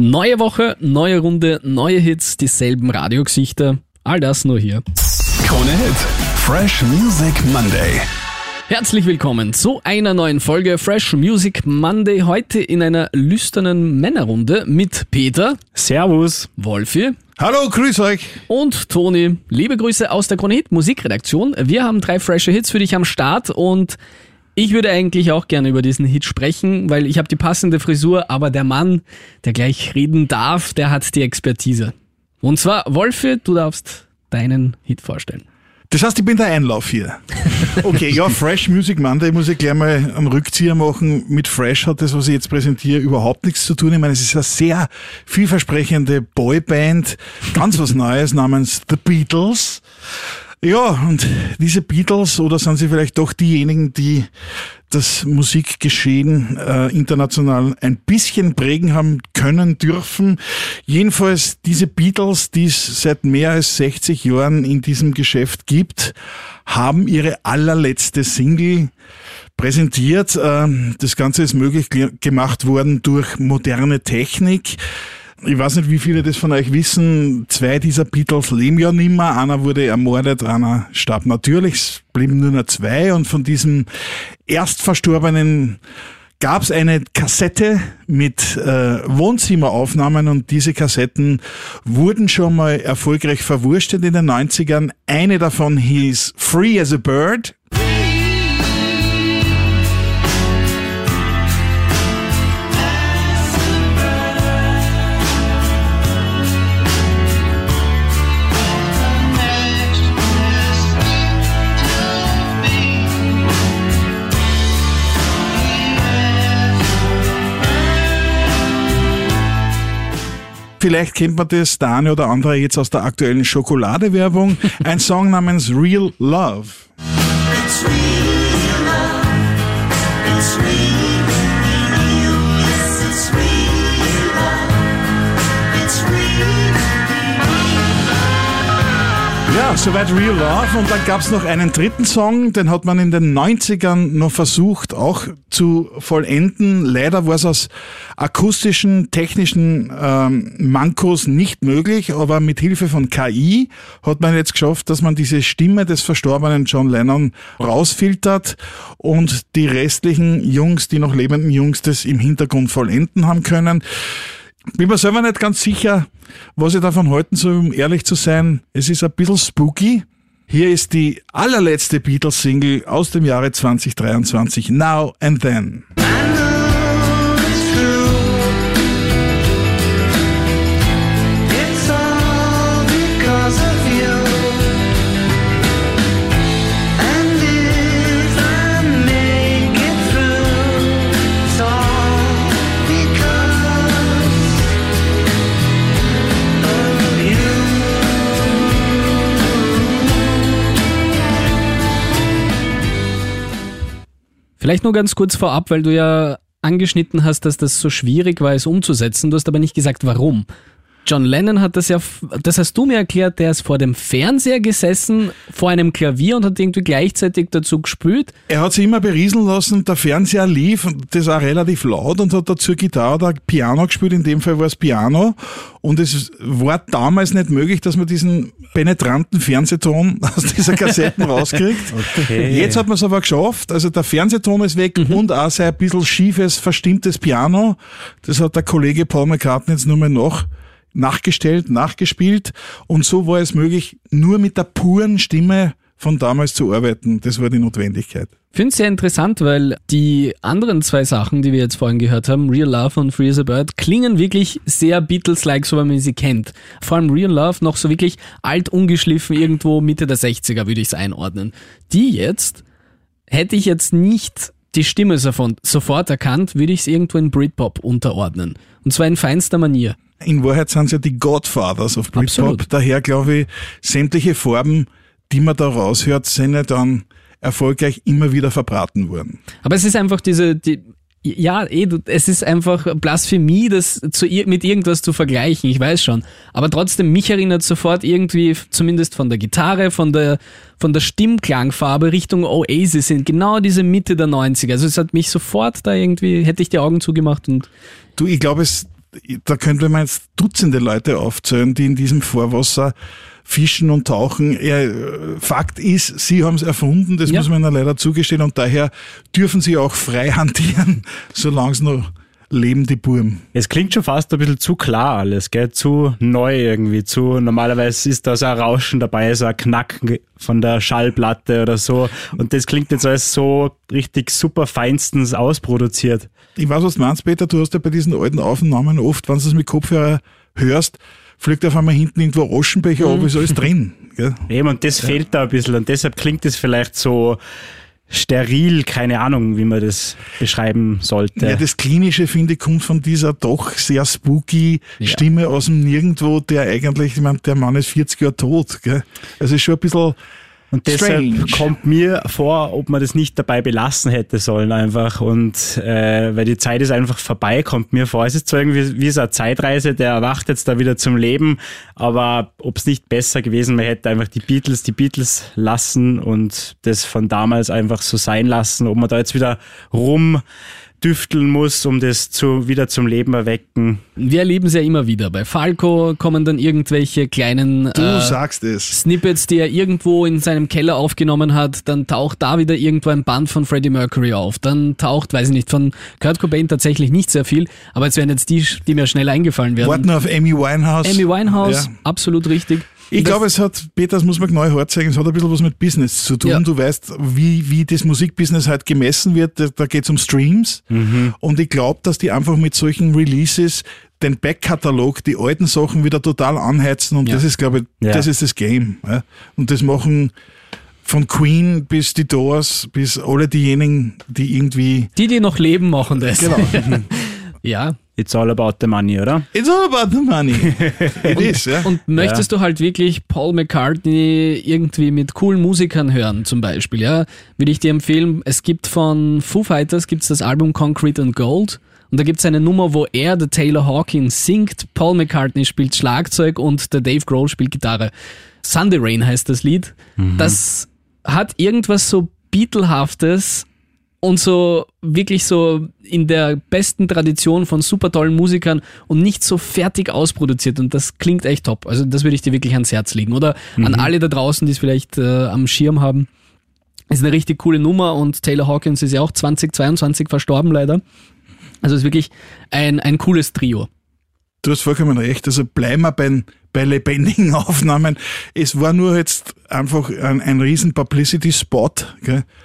Neue Woche, neue Runde, neue Hits, dieselben Radiogesichter. All das nur hier. Krone Hit. Fresh Music Monday. Herzlich willkommen zu einer neuen Folge Fresh Music Monday. Heute in einer lüsternen Männerrunde mit Peter, Servus. Wolfi Hallo, grüß euch. und Toni. Liebe Grüße aus der Krone Hit Musikredaktion. Wir haben drei frische Hits für dich am Start und ich würde eigentlich auch gerne über diesen Hit sprechen, weil ich habe die passende Frisur, aber der Mann, der gleich reden darf, der hat die Expertise. Und zwar, Wolfi, du darfst deinen Hit vorstellen. Das heißt, ich bin der Einlauf hier. Okay, ja, Fresh Music Monday muss ich gleich mal einen Rückzieher machen. Mit Fresh hat das, was ich jetzt präsentiere, überhaupt nichts zu tun. Ich meine, es ist eine sehr vielversprechende Boyband, ganz was Neues namens The Beatles. Ja, und diese Beatles, oder sind sie vielleicht doch diejenigen, die das Musikgeschehen äh, international ein bisschen prägen haben können, dürfen. Jedenfalls diese Beatles, die es seit mehr als 60 Jahren in diesem Geschäft gibt, haben ihre allerletzte Single präsentiert. Ähm, Das Ganze ist möglich ge- gemacht worden durch moderne Technik. Ich weiß nicht, wie viele das von euch wissen. Zwei dieser Beatles leben ja nimmer. Einer wurde ermordet, einer starb natürlich. Es blieben nur noch zwei. Und von diesem Erstverstorbenen gab es eine Kassette mit äh, Wohnzimmeraufnahmen und diese Kassetten wurden schon mal erfolgreich verwurstet in den 90ern. Eine davon hieß Free as a Bird. Vielleicht kennt man das, der eine oder andere jetzt aus der aktuellen Schokoladewerbung. Ein Song namens Real Love. Ja, soweit Real Love. Und dann gab's noch einen dritten Song, den hat man in den 90ern noch versucht auch zu vollenden. Leider war es aus akustischen, technischen ähm, Mankos nicht möglich, aber mit Hilfe von KI hat man jetzt geschafft, dass man diese Stimme des verstorbenen John Lennon rausfiltert und die restlichen Jungs, die noch lebenden Jungs, das im Hintergrund vollenden haben können. Bin mir selber nicht ganz sicher, was ich davon halten soll, um ehrlich zu sein. Es ist ein bisschen spooky. Hier ist die allerletzte Beatles-Single aus dem Jahre 2023, Now and Then. Vielleicht nur ganz kurz vorab, weil du ja angeschnitten hast, dass das so schwierig war, es umzusetzen. Du hast aber nicht gesagt, warum. John Lennon hat das ja, das hast du mir erklärt, der ist vor dem Fernseher gesessen, vor einem Klavier und hat irgendwie gleichzeitig dazu gespielt. Er hat sich immer berieseln lassen, der Fernseher lief, und das auch relativ laut und hat dazu Gitarre oder Piano gespielt, in dem Fall war es Piano. Und es war damals nicht möglich, dass man diesen penetranten Fernsehton aus dieser Kassetten rauskriegt. Okay. Jetzt hat man es aber geschafft. Also der Fernsehton ist weg und auch sein ein bisschen schiefes, verstimmtes Piano. Das hat der Kollege Paul McCartney jetzt nur mal noch nachgestellt, nachgespielt. Und so war es möglich, nur mit der puren Stimme von damals zu arbeiten. Das war die Notwendigkeit. Finde es sehr interessant, weil die anderen zwei Sachen, die wir jetzt vorhin gehört haben, Real Love und Free as a Bird, klingen wirklich sehr Beatles-like, so wie man sie kennt. Vor allem Real Love noch so wirklich alt, ungeschliffen, irgendwo Mitte der 60er würde ich es einordnen. Die jetzt, hätte ich jetzt nicht die Stimme davon sofort erkannt, würde ich es irgendwo in Britpop unterordnen. Und zwar in feinster Manier. In Wahrheit sind es ja die Godfathers of Britpop. Daher glaube ich, sämtliche Farben, die man da raushört, sind ja dann erfolgreich immer wieder verbraten worden. Aber es ist einfach diese, die, ja, eh, es ist einfach Blasphemie, das zu, mit irgendwas zu vergleichen, ich weiß schon. Aber trotzdem, mich erinnert sofort irgendwie, zumindest von der Gitarre, von der, von der Stimmklangfarbe Richtung Oasis in genau diese Mitte der 90er. Also es hat mich sofort da irgendwie, hätte ich die Augen zugemacht und Du, ich glaube, es da könnte man jetzt Dutzende Leute aufzählen, die in diesem Vorwasser fischen und tauchen. Äh, Fakt ist, sie haben es erfunden, das Ja. muss man ihnen leider zugestehen und daher dürfen sie auch frei hantieren, solange es noch leben, die Burm. Es klingt schon fast ein bisschen zu klar alles, gell? Zu neu irgendwie, zu, normalerweise ist da so ein Rauschen dabei, so ein Knacken von der Schallplatte oder so. Und das klingt jetzt alles so richtig super feinstens ausproduziert. Ich weiß, was du meinst, Peter, du hast ja bei diesen alten Aufnahmen oft, wenn du es mit Kopfhörer hörst, fliegt auf einmal hinten irgendwo ein Aschenbecher ab, ist alles drin. Gell? Eben, und das fehlt da ein bisschen und deshalb klingt es vielleicht so steril, keine Ahnung, wie man das beschreiben sollte. Ja, das Klinische, finde ich, kommt von dieser doch sehr spooky Ja. Stimme aus dem Nirgendwo, der eigentlich, ich meine, der Mann ist 40 Jahre tot. Gell? Also ist schon ein bisschen, Und deshalb Strange. kommt mir vor, ob man das nicht dabei belassen hätte sollen einfach. Und äh, weil die Zeit ist einfach vorbei, kommt mir vor. Es ist zwar irgendwie wie so eine Zeitreise, der erwacht jetzt da wieder zum Leben, aber ob es nicht besser gewesen wäre, hätte einfach die Beatles die Beatles lassen und das von damals einfach so sein lassen, ob man da jetzt wieder rumdüfteln muss, um das zu, wieder zum Leben erwecken. Wir erleben es ja immer wieder. Bei Falco kommen dann irgendwelche kleinen du äh, sagst es. Snippets, die er irgendwo in seinem Keller aufgenommen hat, dann taucht da wieder irgendwo ein Band von Freddie Mercury auf. Dann taucht, weiß ich nicht, von Kurt Cobain tatsächlich nicht sehr viel, aber jetzt werden jetzt die, die mir schnell eingefallen werden. Warten auf Amy Winehouse. Amy Winehouse, Ja. absolut richtig. Ich glaube, es hat, Peter, das muss man genau hart zeigen, es hat ein bisschen was mit Business zu tun. Ja. Du weißt, wie, wie das Musikbusiness halt gemessen wird. Da, da geht es um Streams. Und ich glaube, dass die einfach mit solchen Releases den Backkatalog, die alten Sachen wieder total anheizen. Und Ja. das ist, glaube ich, Ja. das ist das Game. Und das machen von Queen bis die Doors, bis alle diejenigen, die irgendwie die, die noch leben, machen das. Genau. ja. It's all about the money, oder? It's all about the money. It is, ja. Und möchtest du halt wirklich Paul McCartney irgendwie mit coolen Musikern hören, zum Beispiel, ja, würde ich dir empfehlen, es gibt von Foo Fighters gibt's das Album Concrete and Gold und da gibt's eine Nummer, wo er, der Taylor Hawkins, singt, Paul McCartney spielt Schlagzeug und der Dave Grohl spielt Gitarre. Sunday Rain heißt das Lied. Das hat irgendwas so Beatlehaftes und so wirklich so in der besten Tradition von super tollen Musikern und nicht so fertig ausproduziert und das klingt echt top. Also das würde ich dir wirklich ans Herz legen oder an alle da draußen, die es vielleicht äh, am Schirm haben. Ist eine richtig coole Nummer und Taylor Hawkins ist ja auch 2022 verstorben leider. Also ist wirklich ein, ein cooles Trio. Du hast vollkommen recht. Also bleiben wir bei, bei lebendigen Aufnahmen. Es war nur jetzt einfach ein, ein riesen Publicity-Spot.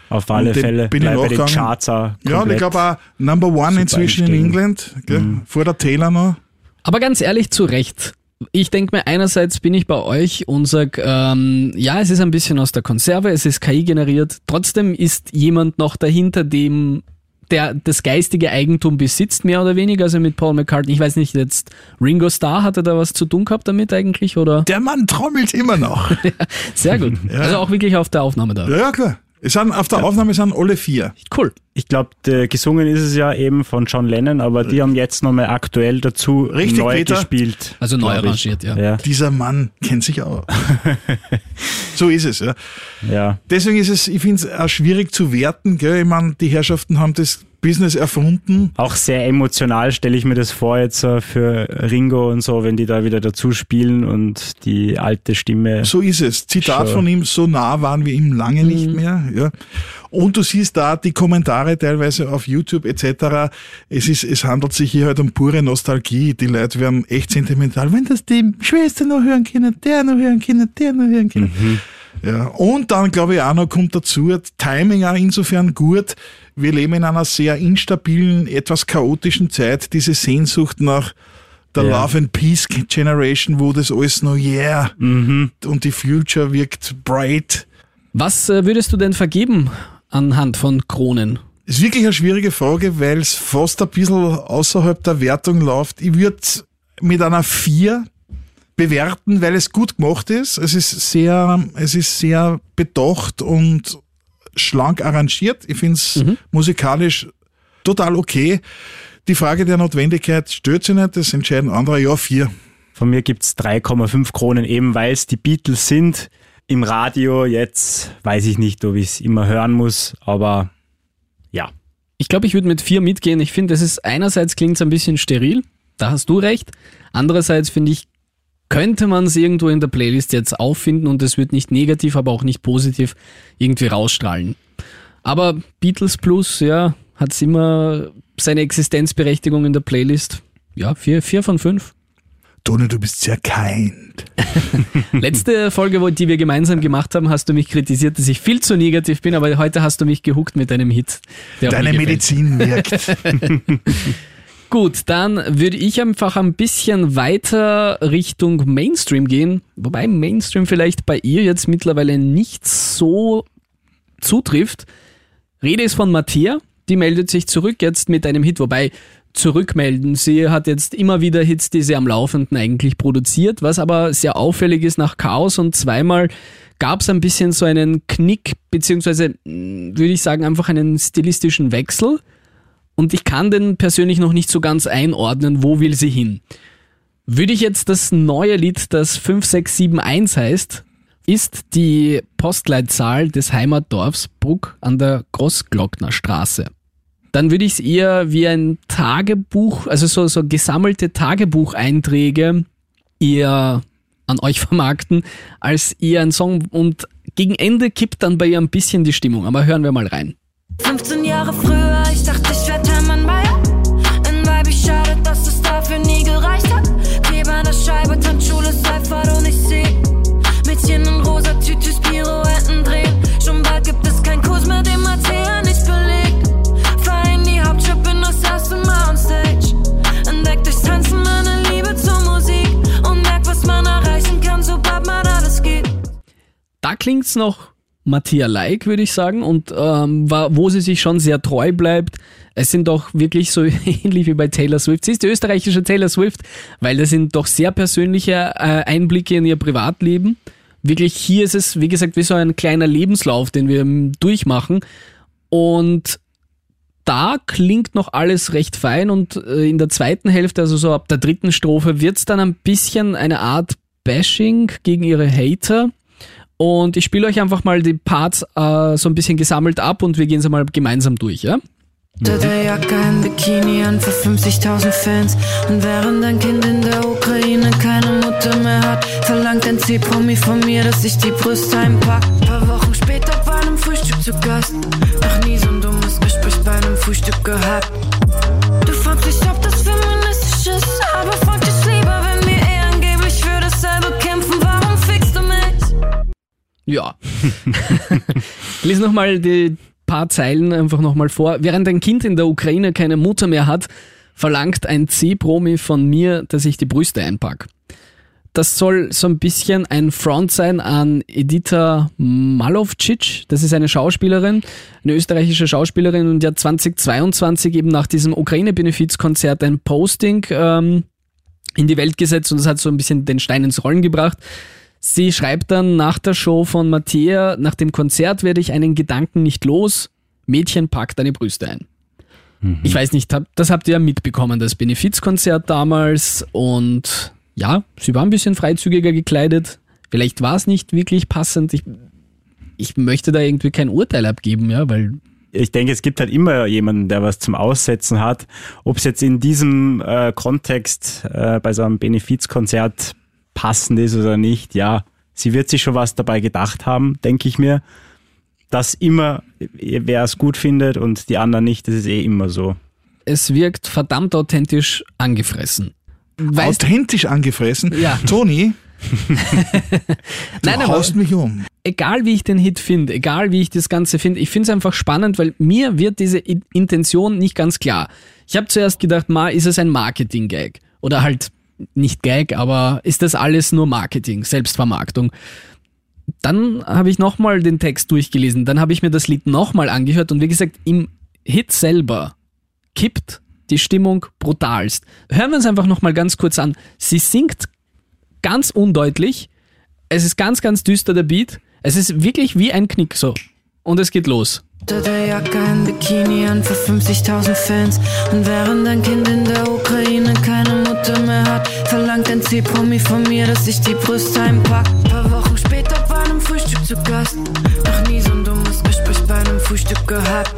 Auf alle Und Fälle. bin ich bei den. Charts auch Ja, und ich glaube auch Number One inzwischen in. England. Gell? Vor der Taylor noch. Aber ganz ehrlich, zu Recht. Ich denke mir, einerseits bin ich bei euch und sag, ähm, ja, es ist ein bisschen aus der Konserve, es ist KI generiert. Trotzdem ist jemand noch dahinter, dem der das geistige Eigentum besitzt, mehr oder weniger, also mit Paul McCartney. Ich weiß nicht, jetzt Ringo Starr hatte da was zu tun gehabt damit eigentlich, oder? Der Mann trommelt immer noch. Sehr gut. Also auch wirklich auf der Aufnahme da. ja, ja, klar. Es sind, auf der Aufnahme sind alle vier. Cool. Ich glaube, gesungen ist es ja eben von John Lennon, aber die haben jetzt nochmal aktuell dazu Richtig, neu Peter? gespielt. Also neu arrangiert, ja. Ja, Dieser Mann kennt sich auch. so ist es, ja. ja. Deswegen ist es, ich finde es auch schwierig zu werten. Gell? Ich meine, die Herrschaften haben das Business erfunden. Auch sehr emotional stelle ich mir das vor jetzt äh, für Ringo und so, wenn die da wieder dazu spielen und die alte Stimme. So ist es. Zitat Schon. von ihm, so nah waren wir ihm lange nicht mehr. Ja. Und du siehst da die Kommentare teilweise auf YouTube etc. Es, ist, es handelt sich hier halt um pure Nostalgie. Die Leute werden echt sentimental. Wenn das die Schwester noch hören können, der noch hören können, der noch hören können. Ja. Und dann glaube ich auch noch kommt dazu, Timing auch insofern gut. Wir leben in einer sehr instabilen, etwas chaotischen Zeit. Diese Sehnsucht nach der Ja. Love and Peace Generation, wo das alles noch yeah und die Future wirkt bright. Was äh, würdest du denn vergeben anhand von Kronen? Ist wirklich eine schwierige Frage, weil es fast ein bisschen außerhalb der Wertung läuft. Ich würde mit einer 4 bewerten, weil es gut gemacht ist. Es ist sehr, es ist sehr bedacht und schlank arrangiert. Ich finde es musikalisch total okay. Die Frage der Notwendigkeit stört sich nicht, das entscheiden andere. Ja, 4. Von mir gibt's 3,5 Kronen, eben weil es die Beatles sind. Im Radio jetzt weiß ich nicht, ob ich es immer hören muss, aber ja. Ich glaube, ich würde mit vier mitgehen. Ich finde, es ist einerseits klingt es ein bisschen steril. da hast du recht. Andererseits finde ich, könnte man es irgendwo in der Playlist jetzt auffinden und es wird nicht negativ, aber auch nicht positiv irgendwie rausstrahlen. Aber Beatles Plus, ja, hat immer seine Existenzberechtigung in der Playlist. Ja, vier, vier von fünf. Toni, du bist sehr kind. Letzte Folge, die wir gemeinsam gemacht haben, hast du mich kritisiert, dass ich viel zu negativ bin, aber heute hast du mich gehuckt mit deinem Hit. Deine. Medizin wirkt. Gut, dann würde ich einfach ein bisschen weiter Richtung Mainstream gehen, wobei Mainstream vielleicht bei ihr jetzt mittlerweile nicht so zutrifft. Rede ist von Mattia, die meldet sich zurück jetzt mit einem Hit, wobei zurückmelden. Sie hat jetzt immer wieder Hits, die sie am Laufenden eigentlich produziert, was aber sehr auffällig ist nach Chaos und zweimal gab es ein bisschen so einen Knick, beziehungsweise mh, würde ich sagen einfach einen stilistischen Wechsel und ich kann den persönlich noch nicht so ganz einordnen, wo will sie hin. Würde ich jetzt das neue Lied, das 5671 heißt, ist die Postleitzahl des Heimatdorfs Bruck an der Großglockner Straße. Dann würde ich es eher wie ein Tagebuch, also so, so gesammelte Tagebucheinträge eher an euch vermarkten, als eher ein Song und gegen Ende kippt dann bei ihr ein bisschen die Stimmung, aber hören wir mal rein. 15 Jahre früher, ich dachte, ich werd Hermann Mayer. In Weibig schade, dass es dafür nie gereicht hat. Kleber an der Scheibe, Tanzschule, Seifert und ich seh Mädchen in rosa Tütüs, Pirouetten drehen. Schon bald gibt es keinen Kurs mehr, den Mattea nicht belegt. Fahr in die Hauptstadt, bin das erste Mal on Stage. Entdeck durchs Tanzen meine Liebe zur Musik. Und merk, was man erreichen kann, sobald man alles geht. da klingt's noch Mattia-like, würde ich sagen, und ähm, wa- wo sie sich schon sehr treu bleibt. Es sind doch wirklich so ähnlich wie bei Taylor Swift. Sie ist die österreichische Taylor Swift, weil das sind doch sehr persönliche äh, Einblicke in ihr Privatleben. Wirklich, hier ist es, wie gesagt, wie so ein kleiner Lebenslauf, den wir durchmachen. Und da klingt noch alles recht fein und äh, in der zweiten Hälfte, also so ab der dritten Strophe, wird's dann ein bisschen eine Art Bashing gegen ihre Hater. Und ich spiele euch einfach mal die Parts äh, so ein bisschen gesammelt ab und wir gehen sie mal gemeinsam durch, ja? Der Jacke ein Bikini an für 50.000 Fans. Und während ein Kind in der Ukraine keine Mutter mehr hat, verlangt ein C-Promi von mir, dass ich die Brüste einpack. Ein paar Wochen später bei einem Frühstück zu Gast. Noch nie so ein dummes Gespräch bei einem Frühstück gehabt. Ja. ich lese nochmal die paar Zeilen einfach nochmal vor. Während ein Kind in der Ukraine keine Mutter mehr hat, verlangt ein C-Promi von mir, dass ich die Brüste einpack. Das soll so ein bisschen ein Front sein an Edita Malovcic. Das ist eine Schauspielerin, eine österreichische Schauspielerin und die hat 2022 eben nach diesem Ukraine-Benefizkonzert ein Posting ähm, in die Welt gesetzt und das hat so ein bisschen den Stein ins Rollen gebracht. Sie schreibt dann nach der Show von Mattea, nach dem Konzert werde ich einen Gedanken nicht los. Mädchen, pack deine Brüste ein. Ich weiß nicht, das habt ihr ja mitbekommen, das Benefizkonzert damals. Und ja, sie war ein bisschen freizügiger gekleidet. Vielleicht war es nicht wirklich passend. Ich, ich möchte da irgendwie kein Urteil abgeben, ja, weil ich denke, es gibt halt immer jemanden, der was zum Aussetzen hat. Ob es jetzt in diesem äh, Kontext äh, bei so einem Benefizkonzert passend ist oder nicht, ja, sie wird sich schon was dabei gedacht haben, denke ich mir. Dass immer, wer es gut findet und die anderen nicht, das ist eh immer so. es wirkt verdammt authentisch angefressen. Weißt, Authentisch angefressen. Ja. Toni, du nein, aber haust mich um. egal wie ich den Hit finde, egal wie ich das Ganze finde, ich finde es einfach spannend, weil mir wird diese Intention nicht ganz klar. Ich habe zuerst gedacht, ma, ist es ein Marketing-Gag? Oder halt nicht Gag, aber ist das alles nur Marketing, Selbstvermarktung? Dann habe ich nochmal den Text durchgelesen, dann habe ich mir das Lied nochmal angehört und wie gesagt, im Hit selber kippt die Stimmung brutalst. Hören wir uns einfach nochmal ganz kurz an. Sie singt ganz undeutlich, es ist ganz, ganz düster der Beat. Es ist wirklich wie ein Knick so. Und es geht los. Der Jacke, ein Bikini an für 50.000 Fans. Und während ein Kind in der Ukraine keine Mutter mehr hat, verlangt ein C-Promi von mir, dass ich die Brüste einpack. Ein Paar Wochen später bei einem Frühstück zu Gast. Noch nie so ein dummes Gespräch bei einem Frühstück gehabt.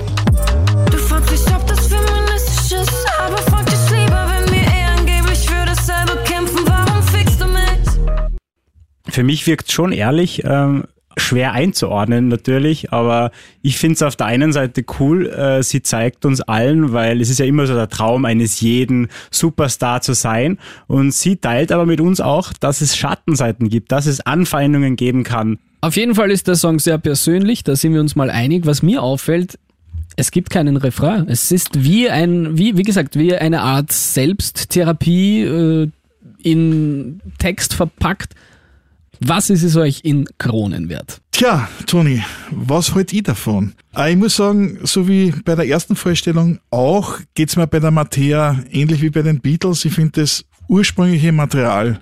Du fragst dich, ob das feministisch ist, aber frag dich lieber, wenn wir eh angeblich für dasselbe kämpfen, warum fickst du mich? Für mich wirkt schon ehrlich, ähm schwer einzuordnen natürlich, aber ich finde es auf der einen Seite cool, äh, sie zeigt uns allen, weil es ist ja immer so der Traum eines jeden Superstar zu sein und sie teilt aber mit uns auch, dass es Schattenseiten gibt, dass es Anfeindungen geben kann. Auf jeden Fall ist der Song sehr persönlich, da sind wir uns mal einig. Was mir auffällt, es gibt keinen Refrain. Es ist wie ein, wie, wie gesagt, wie eine Art Selbsttherapie äh, in Text verpackt. Was ist es euch in Kronen wert? Tja, Toni, was halt ich davon? Äh, Ich muss sagen, so wie bei der ersten Vorstellung auch, geht's mir bei der Mattea ähnlich wie bei den Beatles. Ich finde das ursprüngliche Material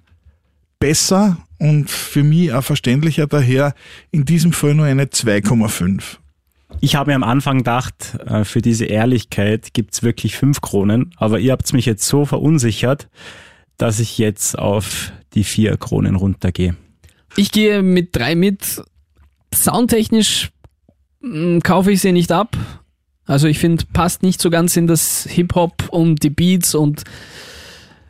besser und für mich auch verständlicher, daher in diesem Fall nur eine 2,5. Ich habe mir am Anfang gedacht, äh, für diese Ehrlichkeit gibt's wirklich fünf Kronen, aber ihr habt mich jetzt so verunsichert, dass ich jetzt auf die vier Kronen runtergehe. Ich gehe mit drei mit. Soundtechnisch mh, kaufe ich sie nicht ab. Also ich finde, passt nicht so ganz in das Hip-Hop und die Beats und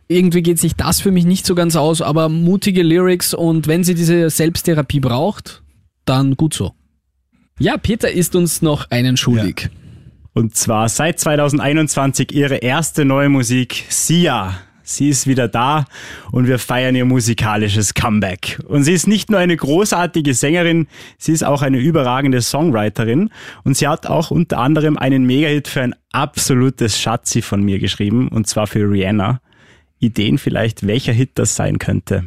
irgendwie geht sich das für mich nicht so ganz aus, aber mutige Lyrics und wenn sie diese Selbsttherapie braucht, dann gut so. Ja, Peter ist uns noch einen schuldig. Und zwar seit 2021 ihre erste neue Musik, Sia. Sie ist wieder da und wir feiern ihr musikalisches Comeback. Und sie ist nicht nur eine großartige Sängerin, sie ist auch eine überragende Songwriterin und sie hat auch unter anderem einen Megahit für ein absolutes Schatzi von mir geschrieben und zwar für Rihanna. Ideen vielleicht, welcher Hit das sein könnte.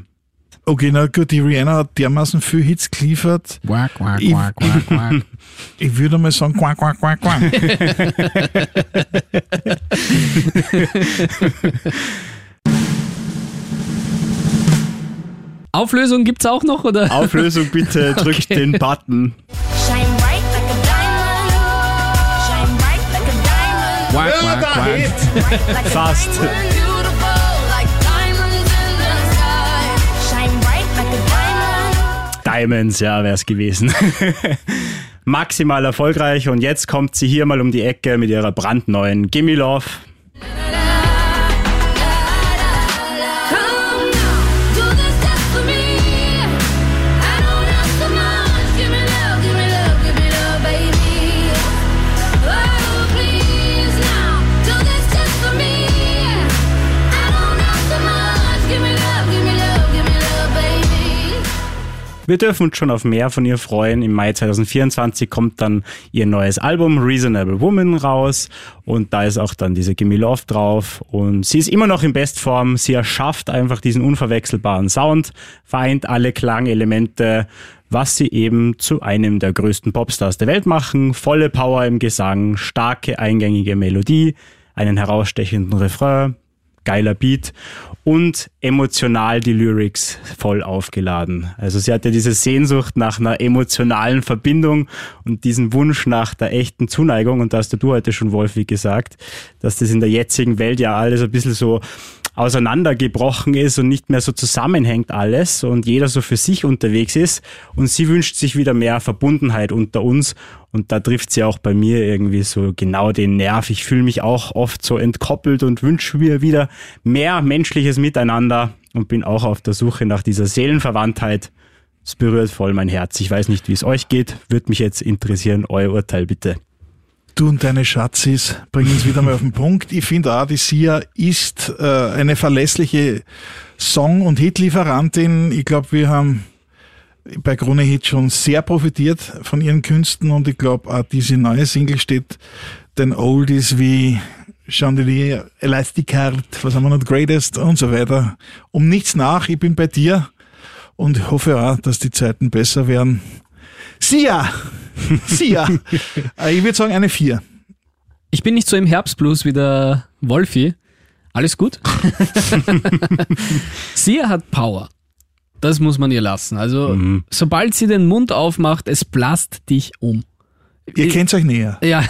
Okay, na gut, die Rihanna hat dermaßen viel Hits geliefert. Quack, quack, Ich- quack, quack, quack. Ich würde mal sagen, quack, quack, quack, quack. Auflösung gibt's auch noch, oder? Auflösung bitte, drückt Okay. den Button. Shine bright like a diamond. Shine bright like a diamond. Quack, Fast. Diamonds, ja, wäre es gewesen. Maximal erfolgreich und jetzt kommt sie hier mal um die Ecke mit ihrer brandneuen Gimme Love. Wir dürfen uns schon auf mehr von ihr freuen. Im Mai 2024 kommt dann ihr neues Album Reasonable Woman raus und da ist auch dann diese Gimme Love drauf und sie ist immer noch in Bestform. Sie erschafft einfach diesen unverwechselbaren Sound, vereint alle Klangelemente, was sie eben zu einem der größten Popstars der Welt machen. Volle Power im Gesang, starke eingängige Melodie, einen herausstechenden Refrain, geiler Beat und emotional die Lyrics voll aufgeladen. Also sie hatte diese Sehnsucht nach einer emotionalen Verbindung und diesen Wunsch nach der echten Zuneigung und da hast du heute schon, Wolfi, gesagt, dass das in der jetzigen Welt ja alles ein bisschen so auseinandergebrochen ist und nicht mehr so zusammenhängt alles und jeder so für sich unterwegs ist und sie wünscht sich wieder mehr Verbundenheit unter uns und da trifft sie auch bei mir irgendwie so genau den Nerv. Ich fühle mich auch oft so entkoppelt und wünsche mir wieder mehr menschliches Miteinander und bin auch auf der Suche nach dieser Seelenverwandtheit. Es berührt voll mein Herz. Ich weiß nicht, wie es euch geht. Würde mich jetzt interessieren. Euer Urteil bitte. Du und deine Schatzis bringen uns wieder mal auf den Punkt. Ich finde auch, die Sia ist äh, eine verlässliche Song- und Hitlieferantin. Ich glaube, wir haben bei Krone Hit schon sehr profitiert von ihren Künsten und ich glaube, auch diese neue Single steht den Oldies wie Chandelier, Elastic Heart, was haben wir noch, Greatest und so weiter. Um nichts nach, ich bin bei dir und hoffe auch, dass die Zeiten besser werden. Sia! Sia! Ich würde sagen eine 4. Ich bin nicht so im Herbstblues wie der Wolfi. Alles gut. sie hat Power. Das muss man ihr lassen. Also, sobald sie den Mund aufmacht, es blasst dich um. Ihr kennt euch näher. Ja.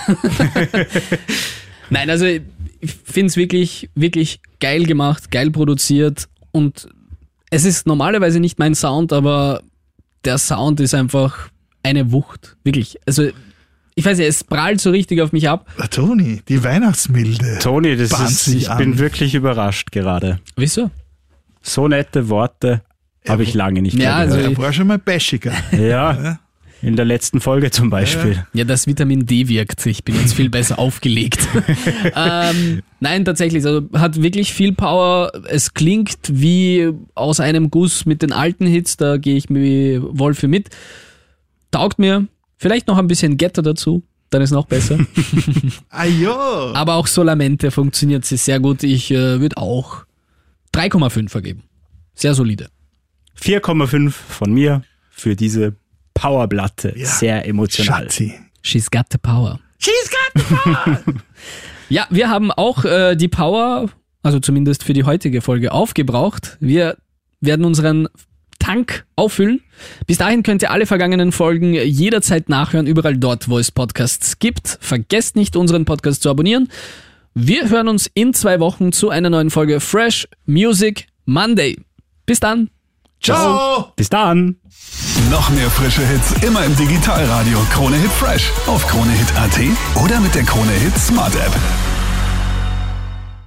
Nein, also ich finde es wirklich, wirklich geil gemacht, geil produziert und es ist normalerweise nicht mein Sound, aber der Sound ist einfach eine Wucht. Wirklich. Also ich weiß nicht, es prallt so richtig auf mich ab. Toni, die Weihnachtsmilde. Toni, das Bahnt ist, ich an. bin wirklich überrascht gerade. Wieso? So nette Worte. Habe ich lange nicht Ja, mehr also- gehört. Er war schon mal bashiger. Ja, in der letzten Folge zum Beispiel. Ja, das Vitamin D wirkt. Ich bin jetzt viel besser aufgelegt. ähm, nein, tatsächlich. Also hat wirklich viel Power. Es klingt wie aus einem Guss mit den alten Hits. Da gehe ich mir wohl für mit. Taugt mir. Vielleicht noch ein bisschen Ghetto dazu. Dann ist noch besser. Aber auch Solamente funktioniert sie sehr gut. Ich äh, würde auch 3,5 vergeben. Sehr solide. 4,5 von mir für diese Powerplatte. Ja. Sehr emotional. Schatzi. She's got the power. She's got the power! ja, wir haben auch äh, die Power, also zumindest für die heutige Folge, aufgebraucht. Wir werden unseren Tank auffüllen. Bis dahin könnt ihr alle vergangenen Folgen jederzeit nachhören, überall dort, wo es Podcasts gibt. Vergesst nicht, unseren Podcast zu abonnieren. Wir hören uns in zwei Wochen zu einer neuen Folge Fresh Music Monday. Bis dann. Ciao. Bis dann. Noch mehr frische Hits immer im Digitalradio Krone Hit Fresh auf kronehit.at oder mit der Krone Hit Smart App.